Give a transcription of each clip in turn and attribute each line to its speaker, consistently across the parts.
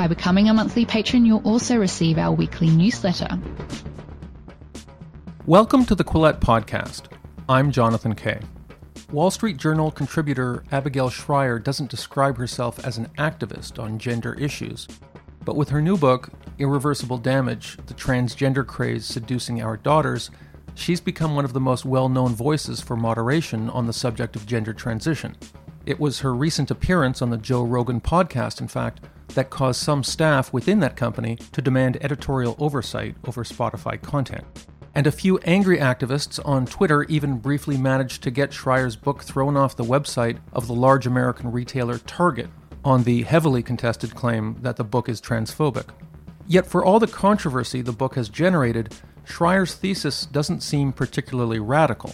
Speaker 1: By becoming a monthly patron, you'll also receive our weekly newsletter.
Speaker 2: Welcome to the Quillette Podcast. I'm Jonathan Kay. Wall Street Journal contributor Abigail Shrier doesn't describe herself as an activist on gender issues, but with her new book, Irreversible Damage The Transgender Craze Seducing Our Daughters, she's become one of the most well known voices for moderation on the subject of gender transition. It was her recent appearance on the Joe Rogan podcast, in fact, that caused some staff within that company to demand editorial oversight over Spotify content. And a few angry activists on Twitter even briefly managed to get Shrier's book thrown off the website of the large American retailer Target on the heavily contested claim that the book is transphobic. Yet, for all the controversy the book has generated, Shrier's thesis doesn't seem particularly radical.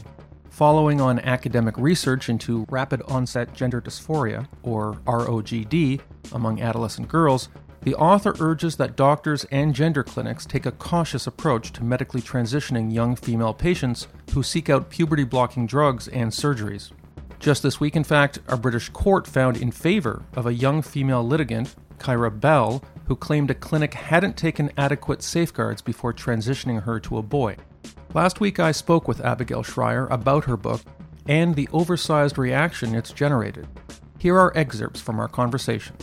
Speaker 2: Following on academic research into rapid onset gender dysphoria, or ROGD, among adolescent girls, the author urges that doctors and gender clinics take a cautious approach to medically transitioning young female patients who seek out puberty blocking drugs and surgeries. Just this week, in fact, a British court found in favor of a young female litigant, Keira Bell, who claimed a clinic hadn't taken adequate safeguards before transitioning her to a boy. Last week, I spoke with Abigail Shrier about her book and the oversized reaction it's generated. Here are excerpts from our conversation.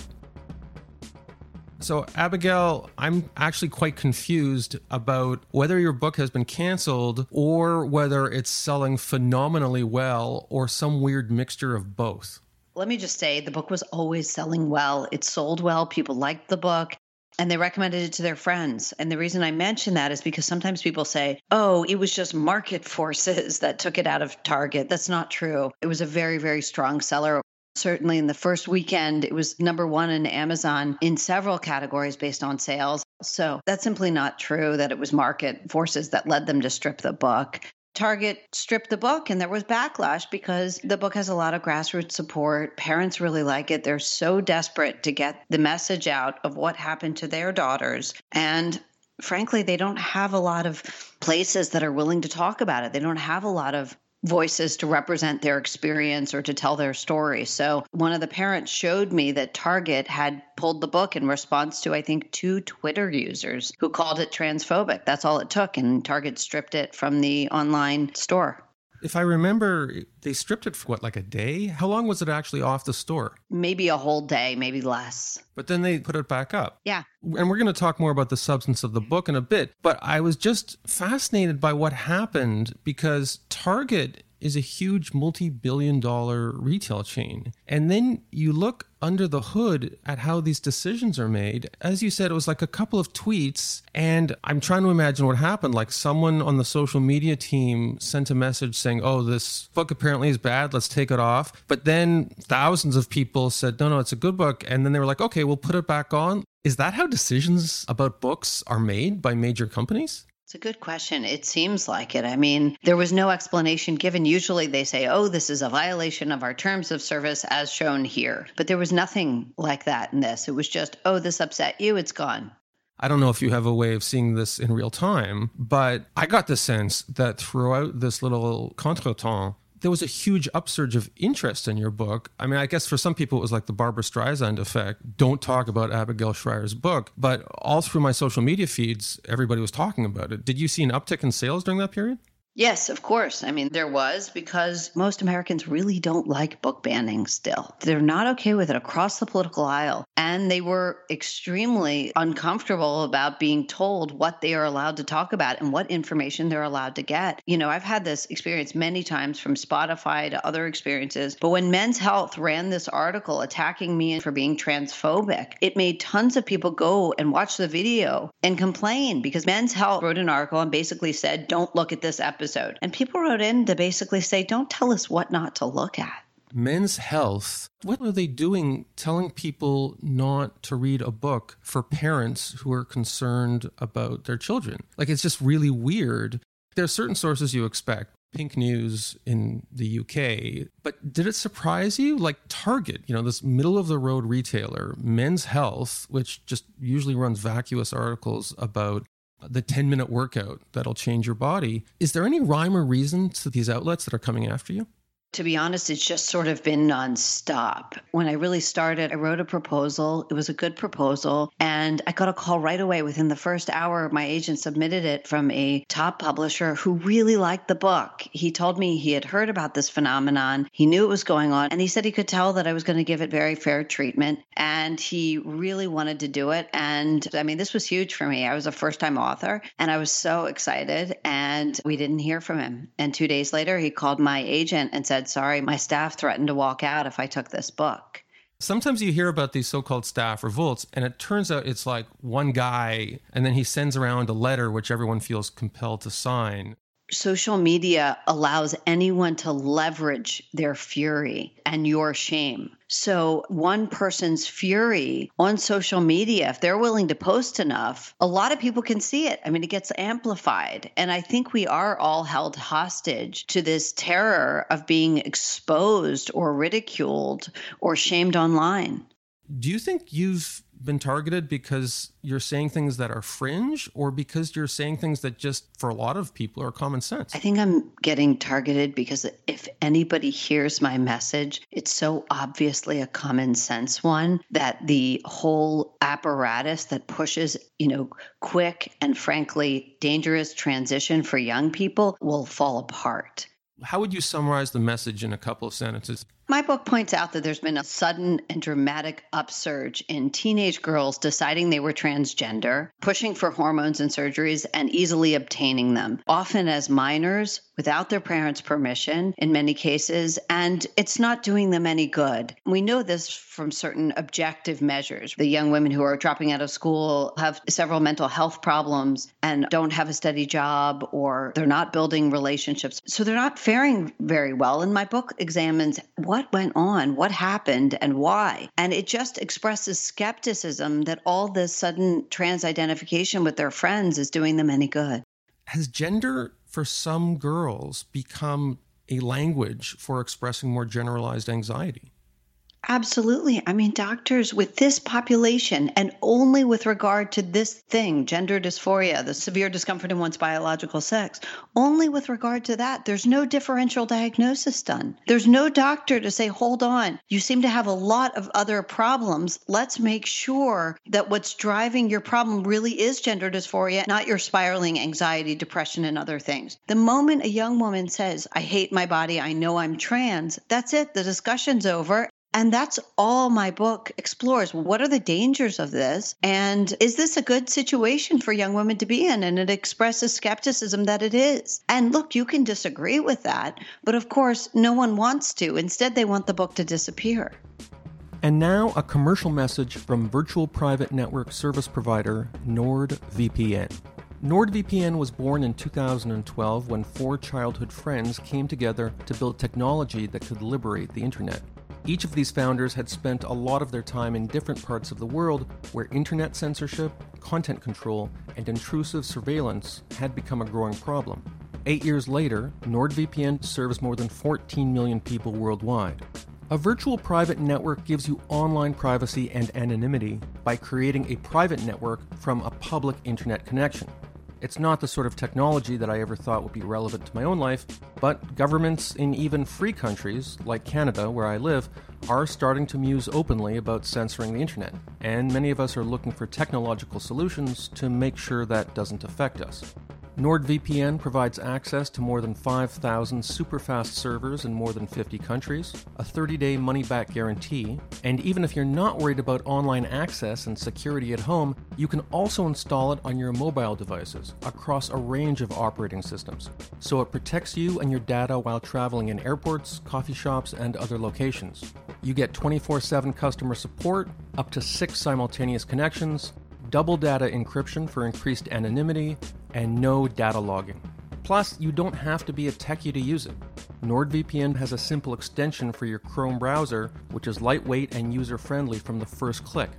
Speaker 2: So, Abigail, I'm actually quite confused about whether your book has been canceled or whether it's selling phenomenally well or some weird mixture of both.
Speaker 3: Let me just say the book was always selling well. It sold well. People liked the book and they recommended it to their friends. And the reason I mention that is because sometimes people say, oh, it was just market forces that took it out of Target. That's not true. It was a very, very strong seller. Certainly in the first weekend, it was number one in Amazon in several categories based on sales. So that's simply not true that it was market forces that led them to strip the book. Target stripped the book and there was backlash because the book has a lot of grassroots support. Parents really like it. They're so desperate to get the message out of what happened to their daughters. And frankly, they don't have a lot of places that are willing to talk about it. They don't have a lot of voices to represent their experience or to tell their story. So one of the parents showed me that Target had pulled the book in response to, I think, two Twitter users who called it transphobic. That's all it took. And Target stripped it from the online store.
Speaker 2: If I remember, they stripped it for what, like a day? How long was it actually off the store?
Speaker 3: Maybe a whole day, maybe less.
Speaker 2: But then they put it back up.
Speaker 3: Yeah.
Speaker 2: And we're going to talk more about the substance of the book in a bit. But I was just fascinated by what happened because Target is a huge multi billion dollar retail chain. And then you look under the hood at how these decisions are made. As you said, it was like a couple of tweets. And I'm trying to imagine what happened. Like someone on the social media team sent a message saying, oh, this book apparently is bad. Let's take it off. But then thousands of people said, no, no, it's a good book. And then they were like, okay, we'll put it back on. Is that how decisions about books are made by major companies?
Speaker 3: It's a good question. It seems like it. I mean, there was no explanation given. Usually they say, oh, this is a violation of our terms of service as shown here. But there was nothing like that in this. It was just, oh, this upset you, it's gone.
Speaker 2: I don't know if you have a way of seeing this in real time, but I got the sense that throughout this little contretemps, there was a huge upsurge of interest in your book. I mean, I guess for some people it was like the Barbra Streisand effect. Don't talk about Abigail Shrier's book. But all through my social media feeds, everybody was talking about it. Did you see an uptick in sales during that period?
Speaker 3: Yes, of course. I mean, there was because most Americans really don't like book banning still. They're not okay with it across the political aisle. And they were extremely uncomfortable about being told what they are allowed to talk about and what information they're allowed to get. You know, I've had this experience many times from Spotify to other experiences. But when Men's Health ran this article attacking me for being transphobic, it made tons of people go and watch the video and complain because Men's Health wrote an article and basically said, don't look at this episode episode. And people wrote in to basically say, don't tell us what not to look at.
Speaker 2: Men's Health. What are they doing telling people not to read a book for parents who are concerned about their children? Like, it's just really weird. There are certain sources you expect. Pink News in the UK. But did it surprise you? Like Target, you know, this middle of the road retailer, Men's Health, which just usually runs vacuous articles about the 10 minute workout that'll change your body. Is there any rhyme or reason to these outlets that are coming after you?
Speaker 3: To be honest, it's just sort of been nonstop. When I really started, I wrote a proposal. It was a good proposal. And I got a call right away within the first hour. My agent submitted it from a top publisher who really liked the book. He told me he had heard about this phenomenon, he knew it was going on, and he said he could tell that I was going to give it very fair treatment. And he really wanted to do it. And I mean, this was huge for me. I was a first time author and I was so excited. And we didn't hear from him. And two days later, he called my agent and said, said, Sorry, my staff threatened to walk out if I took this book.
Speaker 2: Sometimes you hear about these so called staff revolts, and it turns out it's like one guy, and then he sends around a letter which everyone feels compelled to sign
Speaker 3: social media allows anyone to leverage their fury and your shame. So, one person's fury on social media, if they're willing to post enough, a lot of people can see it. I mean, it gets amplified. And I think we are all held hostage to this terror of being exposed or ridiculed or shamed online.
Speaker 2: Do you think you've been targeted because you're saying things that are fringe or because you're saying things that just for a lot of people are common sense?
Speaker 3: I think I'm getting targeted because if anybody hears my message, it's so obviously a common sense one that the whole apparatus that pushes, you know, quick and frankly dangerous transition for young people will fall apart.
Speaker 2: How would you summarize the message in a couple of sentences?
Speaker 3: My book points out that there's been a sudden and dramatic upsurge in teenage girls deciding they were transgender, pushing for hormones and surgeries, and easily obtaining them, often as minors without their parents' permission in many cases, and it's not doing them any good. We know this from certain objective measures. The young women who are dropping out of school have several mental health problems and don't have a steady job, or they're not building relationships. So they're not faring very well. And my book examines what went on, what happened, and why. And it just expresses skepticism that all this sudden trans identification with their friends is doing them any good.
Speaker 2: Has gender for some girls become a language for expressing more generalized anxiety?
Speaker 3: Absolutely. I mean, doctors with this population and only with regard to this thing, gender dysphoria, the severe discomfort in one's biological sex, only with regard to that, there's no differential diagnosis done. There's no doctor to say, hold on, you seem to have a lot of other problems. Let's make sure that what's driving your problem really is gender dysphoria, not your spiraling anxiety, depression, and other things. The moment a young woman says, I hate my body, I know I'm trans, that's it. The discussion's over. And that's all my book explores. What are the dangers of this? And is this a good situation for young women to be in? And it expresses skepticism that it is. And look, you can disagree with that, but of course, no one wants to. Instead, they want the book to disappear.
Speaker 2: And now, a commercial message from virtual private network service provider NordVPN. NordVPN was born in 2012 when four childhood friends came together to build technology that could liberate the internet. Each of these founders had spent a lot of their time in different parts of the world where internet censorship, content control, and intrusive surveillance had become a growing problem. Eight years later, NordVPN serves more than 14 million people worldwide. A virtual private network gives you online privacy and anonymity by creating a private network from a public internet connection. It's not the sort of technology that I ever thought would be relevant to my own life, but governments in even free countries, like Canada, where I live, are starting to muse openly about censoring the internet, and many of us are looking for technological solutions to make sure that doesn't affect us. NordVPN provides access to more than 5,000 super-fast servers in more than 50 countries, a 30-day money-back guarantee, and even if you're not worried about online access and security at home, you can also install it on your mobile devices across a range of operating systems. So it protects you and your data while traveling in airports, coffee shops, and other locations. You get 24/7 customer support, up to 6 simultaneous connections, double data encryption for increased anonymity, and no data logging. Plus, you don't have to be a techie to use it.
Speaker 4: NordVPN has a simple extension for your Chrome browser, which is lightweight and user friendly from the first click.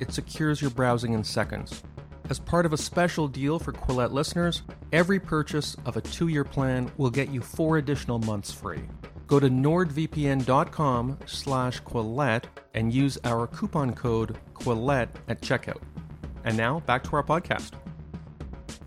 Speaker 4: It secures your browsing in seconds. As part of a special deal for Quillette listeners, every purchase of a two year plan will get you four additional months free. Go to nordvpn.com slash Quillette and use our coupon code Quillette at checkout. And now back to our podcast.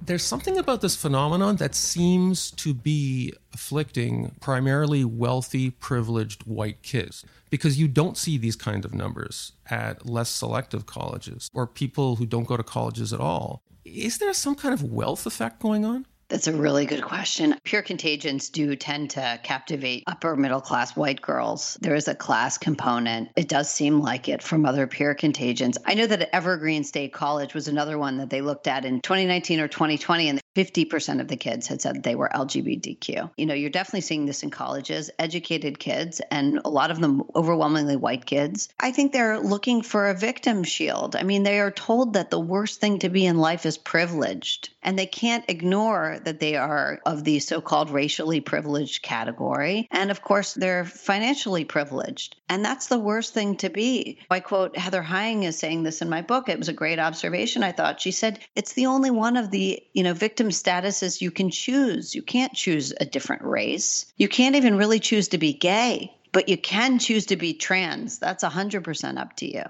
Speaker 4: There's something about this phenomenon that seems to be afflicting primarily wealthy, privileged white kids because you don't see these kind of numbers at less selective colleges or people who don't go to colleges at all. Is there some kind of wealth effect going on?
Speaker 3: That's a really good question. Peer contagions do tend to captivate upper middle class white girls. There is a class component. It does seem like it from other peer contagions. I know that Evergreen State College was another one that they looked at in 2019 or 2020, and 50% of the kids had said they were LGBTQ. You know, you're definitely seeing this in colleges, educated kids, and a lot of them overwhelmingly white kids. I think they're looking for a victim shield. I mean, they are told that the worst thing to be in life is privileged, and they can't ignore that they are of the so called racially privileged category. And of course, they're financially privileged. And that's the worst thing to be. I quote Heather Heying is saying this in my book. It was a great observation, I thought. She said, it's the only one of the, you know, victim statuses you can choose. You can't choose a different race. You can't even really choose to be gay, but you can choose to be trans. That's 100% up to you.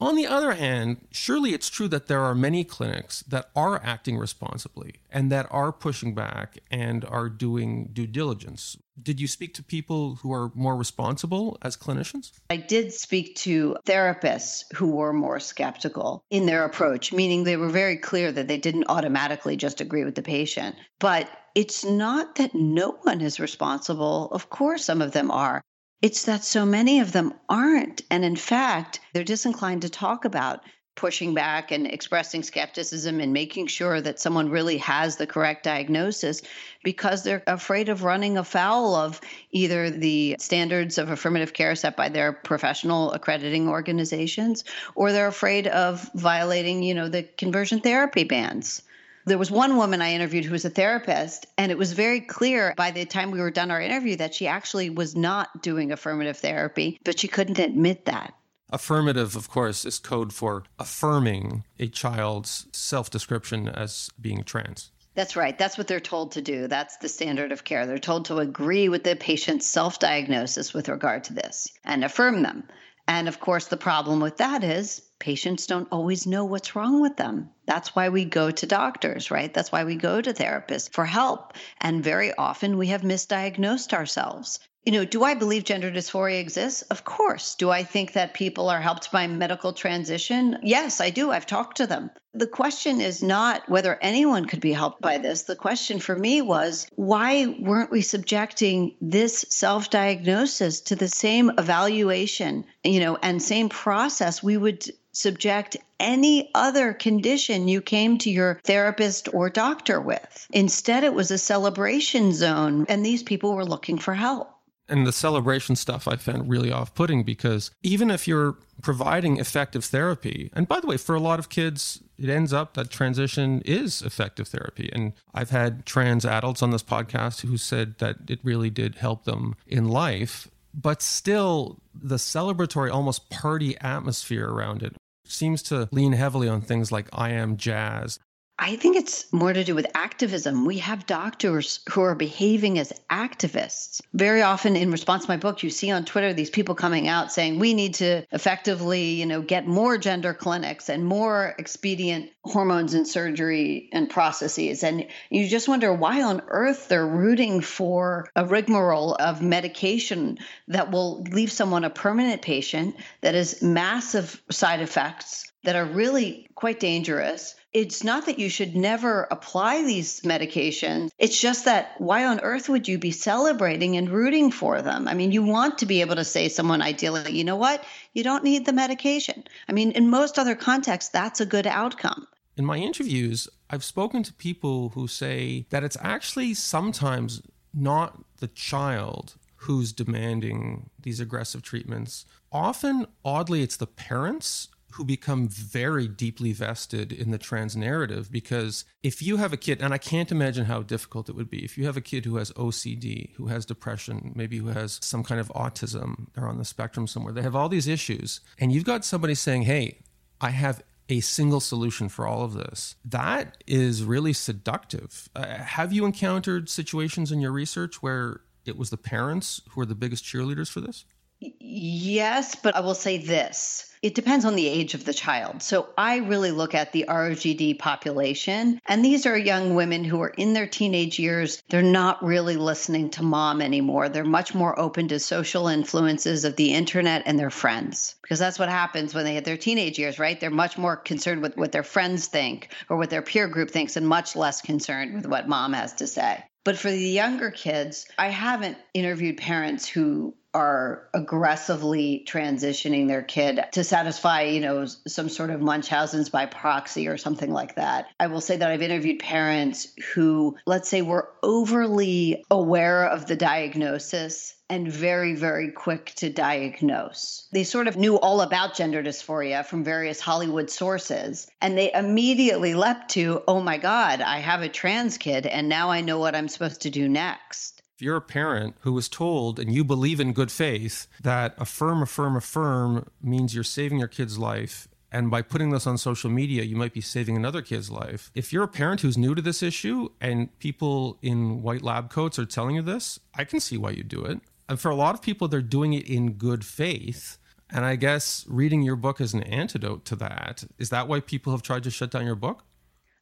Speaker 4: On the other hand, surely it's true that there are many clinics that are acting responsibly and that are pushing back and are doing due diligence. Did you speak to people who are more responsible as clinicians?
Speaker 3: I did speak to therapists who were more skeptical in their approach, meaning they were very clear that they didn't automatically just agree with the patient. But it's not that no one is responsible. Of course, some of them are. It's that so many of them aren't. And in fact, they're disinclined to talk about pushing back and expressing skepticism and making sure that someone really has the correct diagnosis because they're afraid of running afoul of either the standards of affirmative care set by their professional accrediting organizations or they're afraid of violating, you know, the conversion therapy bans. There was one woman I interviewed who was a therapist, and it was very clear by the time we were done our interview that she actually was not doing affirmative therapy, but she couldn't admit that.
Speaker 4: Affirmative, of course, is code for affirming a child's self description as being trans.
Speaker 3: That's right. That's what they're told to do. That's the standard of care. They're told to agree with the patient's self diagnosis with regard to this and affirm them. And of course, the problem with that is patients don't always know what's wrong with them. That's why we go to doctors, right? That's why we go to therapists for help. And very often we have misdiagnosed ourselves. You know, do I believe gender dysphoria exists? Of course. Do I think that people are helped by medical transition? Yes, I do. I've talked to them. The question is not whether anyone could be helped by this. The question for me was why weren't we subjecting this self diagnosis to the same evaluation, you know, and same process we would subject any other condition you came to your therapist or doctor with. Instead, it was a celebration zone, and these people were looking for help.
Speaker 4: And the celebration stuff I found really off putting because even if you're providing effective therapy, and by the way, for a lot of kids, it ends up that transition is effective therapy. And I've had trans adults on this podcast who said that it really did help them in life. But still, the celebratory, almost party atmosphere around it seems to lean heavily on things like I am jazz.
Speaker 3: I think it's more to do with activism. We have doctors who are behaving as activists. Very often in response to my book, you see on Twitter these people coming out saying we need to effectively, you know, get more gender clinics and more expedient hormones and surgery and processes. And you just wonder why on earth they're rooting for a rigmarole of medication that will leave someone a permanent patient that has massive side effects that are really quite dangerous it's not that you should never apply these medications. It's just that why on earth would you be celebrating and rooting for them? I mean, you want to be able to say someone ideally, you know what? You don't need the medication. I mean, in most other contexts, that's a good outcome.
Speaker 4: In my interviews, I've spoken to people who say that it's actually sometimes not the child who's demanding these aggressive treatments. Often, oddly, it's the parents
Speaker 2: who become very deeply vested in the trans narrative because if you have a kid, and I can't imagine how difficult it would be, if you have a kid who has OCD, who has depression, maybe who has some kind of autism, they're on the spectrum somewhere, they have all these issues, and you've got somebody saying, hey, I have a single solution for all of this. That is really seductive. Uh, have you encountered situations in your research where it was the parents who are the biggest cheerleaders for this?
Speaker 3: Yes, but I will say this. It depends on the age of the child. So I really look at the ROGD population, and these are young women who are in their teenage years. They're not really listening to mom anymore. They're much more open to social influences of the internet and their friends, because that's what happens when they hit their teenage years, right? They're much more concerned with what their friends think or what their peer group thinks, and much less concerned with what mom has to say. But for the younger kids, I haven't interviewed parents who are aggressively transitioning their kid to satisfy, you know, some sort of Munchausen's by proxy or something like that. I will say that I've interviewed parents who, let's say, were overly aware of the diagnosis and very, very quick to diagnose. They sort of knew all about gender dysphoria from various Hollywood sources, and they immediately leapt to, oh my God, I have a trans kid, and now I know what I'm supposed to do next
Speaker 2: if you're a parent who was told and you believe in good faith that affirm, affirm, affirm means you're saving your kid's life and by putting this on social media, you might be saving another kid's life. If you're a parent who's new to this issue and people in white lab coats are telling you this, I can see why you do it. And for a lot of people, they're doing it in good faith. And I guess reading your book is an antidote to that. Is that why people have tried to shut down your book?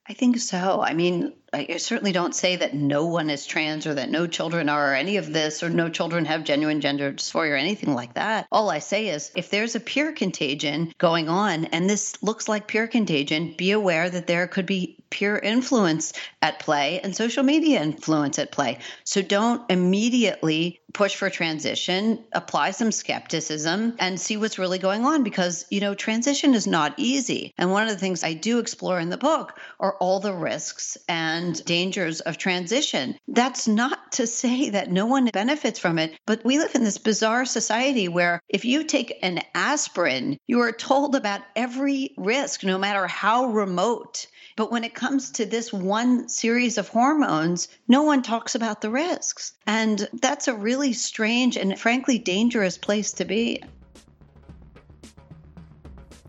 Speaker 3: I think so. I mean, I certainly don't say that no one is trans or that no children are or any of this or no children have genuine gender dysphoria or anything like that. All I say is if there's a peer contagion going on and this looks like peer contagion, be aware that there could be peer influence at play and social media influence at play. So don't immediately push for transition, apply some skepticism and see what's really going on because, you know, transition is not easy. And one of the things I do explore in the book are all the risks and dangers of transition. That's not to say that no one benefits from it, but we live in this bizarre society where if you take an aspirin, you are told about every risk, no matter how remote. But when it comes to this one series of hormones, no one talks about the risks. And that's a really strange and frankly dangerous place to be.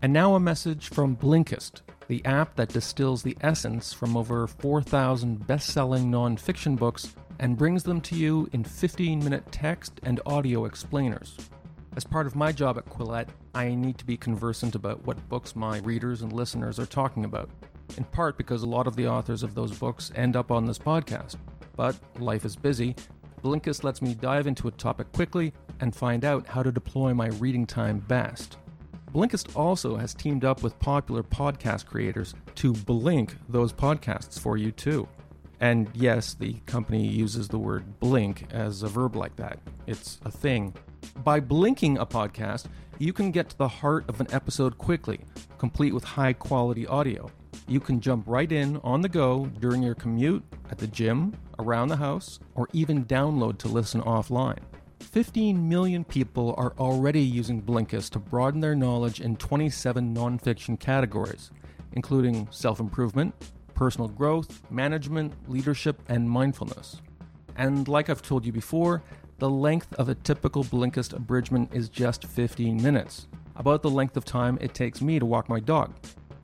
Speaker 2: And now a message from Blinkist, the app that distills the essence from over 4,000 best selling nonfiction books and brings them to you in 15 minute text and audio explainers. As part of my job at Quillette, I need to be conversant about what books my readers and listeners are talking about in part because a lot of the authors of those books end up on this podcast. But life is busy. Blinkist lets me dive into a topic quickly and find out how to deploy my reading time best. Blinkist also has teamed up with popular podcast creators to blink those podcasts for you too. And yes, the company uses the word blink as a verb like that. It's a thing. By blinking a podcast, you can get to the heart of an episode quickly, complete with high quality audio you can jump right in on the go during your commute, at the gym, around the house, or even download to listen offline. 15 million people are already using Blinkist to broaden their knowledge in 27 nonfiction categories, including self improvement, personal growth, management, leadership, and mindfulness. And like I've told you before, the length of a typical Blinkist abridgment is just 15 minutes, about the length of time it takes me to walk my dog.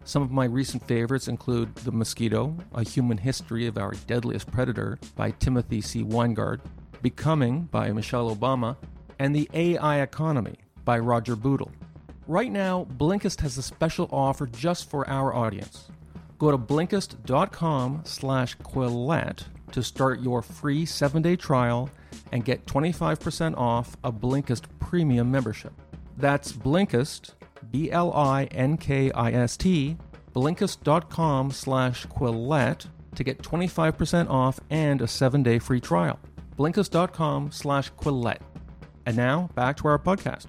Speaker 2: Some of my recent favorites include The Mosquito, A Human History of Our Deadliest Predator by Timothy C. Winegard, Becoming by Michelle Obama, and The AI Economy by Roger Bootle. Right now, Blinkist has a special offer just for our audience. Go to Blinkist.com slash Quillette to start your free seven-day trial and get 25% off a Blinkist premium membership. That's Blinkist, B L I N K I S T, Blinkist.com slash Quillette to get 25% off and a seven day free trial. Blinkist.com slash Quillette. And now back to our podcast.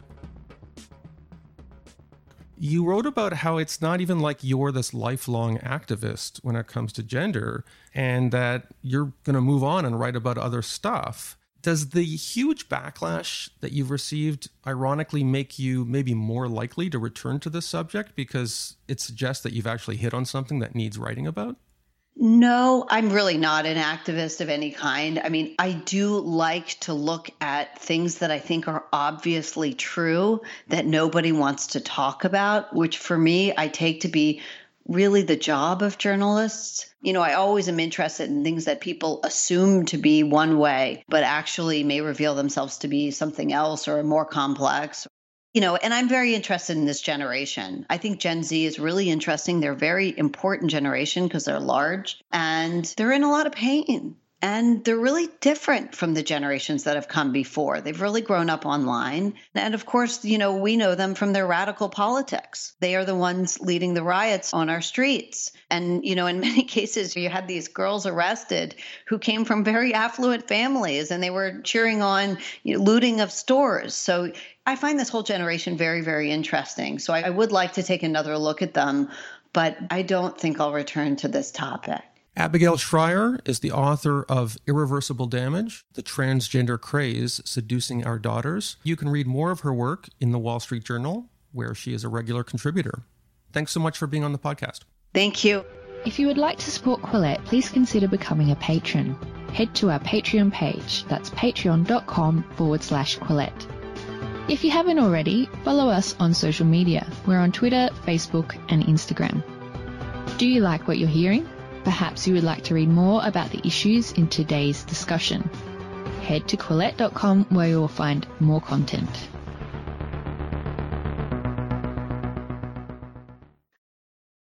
Speaker 2: You wrote about how it's not even like you're this lifelong activist when it comes to gender and that you're going to move on and write about other stuff.
Speaker 4: Does the huge backlash that you've received ironically make you maybe more likely to return to this subject because it suggests that you've actually hit on something that needs writing about?
Speaker 3: No, I'm really not an activist of any kind. I mean, I do like to look at things that I think are obviously true that nobody wants to talk about, which for me, I take to be really the job of journalists. You know, I always am interested in things that people assume to be one way, but actually may reveal themselves to be something else or more complex you know, and I'm very interested in this generation. I think Gen Z is really interesting. They're a very important generation because they're large and they're in a lot of pain. And they're really different from the generations that have come before. They've really grown up online. And of course, you know, we know them from their radical politics. They are the ones leading the riots on our streets. And, you know, in many cases, you had these girls arrested who came from very affluent families and they were cheering on you know, looting of stores. So I find this whole generation very, very interesting. So I, I would like to take another look at them, but I don't think I'll return to this topic.
Speaker 4: Abigail Shrier is the author of Irreversible Damage The Transgender Craze Seducing Our Daughters. You can read more of her work in the Wall Street Journal, where she is a regular contributor. Thanks so much for being on the podcast.
Speaker 3: Thank you.
Speaker 1: If you would like to support Quillette, please consider becoming a patron. Head to our Patreon page. That's patreon.com forward slash Quillette. If you haven't already, follow us on social media. We're on Twitter, Facebook, and Instagram. Do you like what you're hearing? Perhaps you would like to read more about the issues in today's discussion. Head to Quillette.com where you will find more content.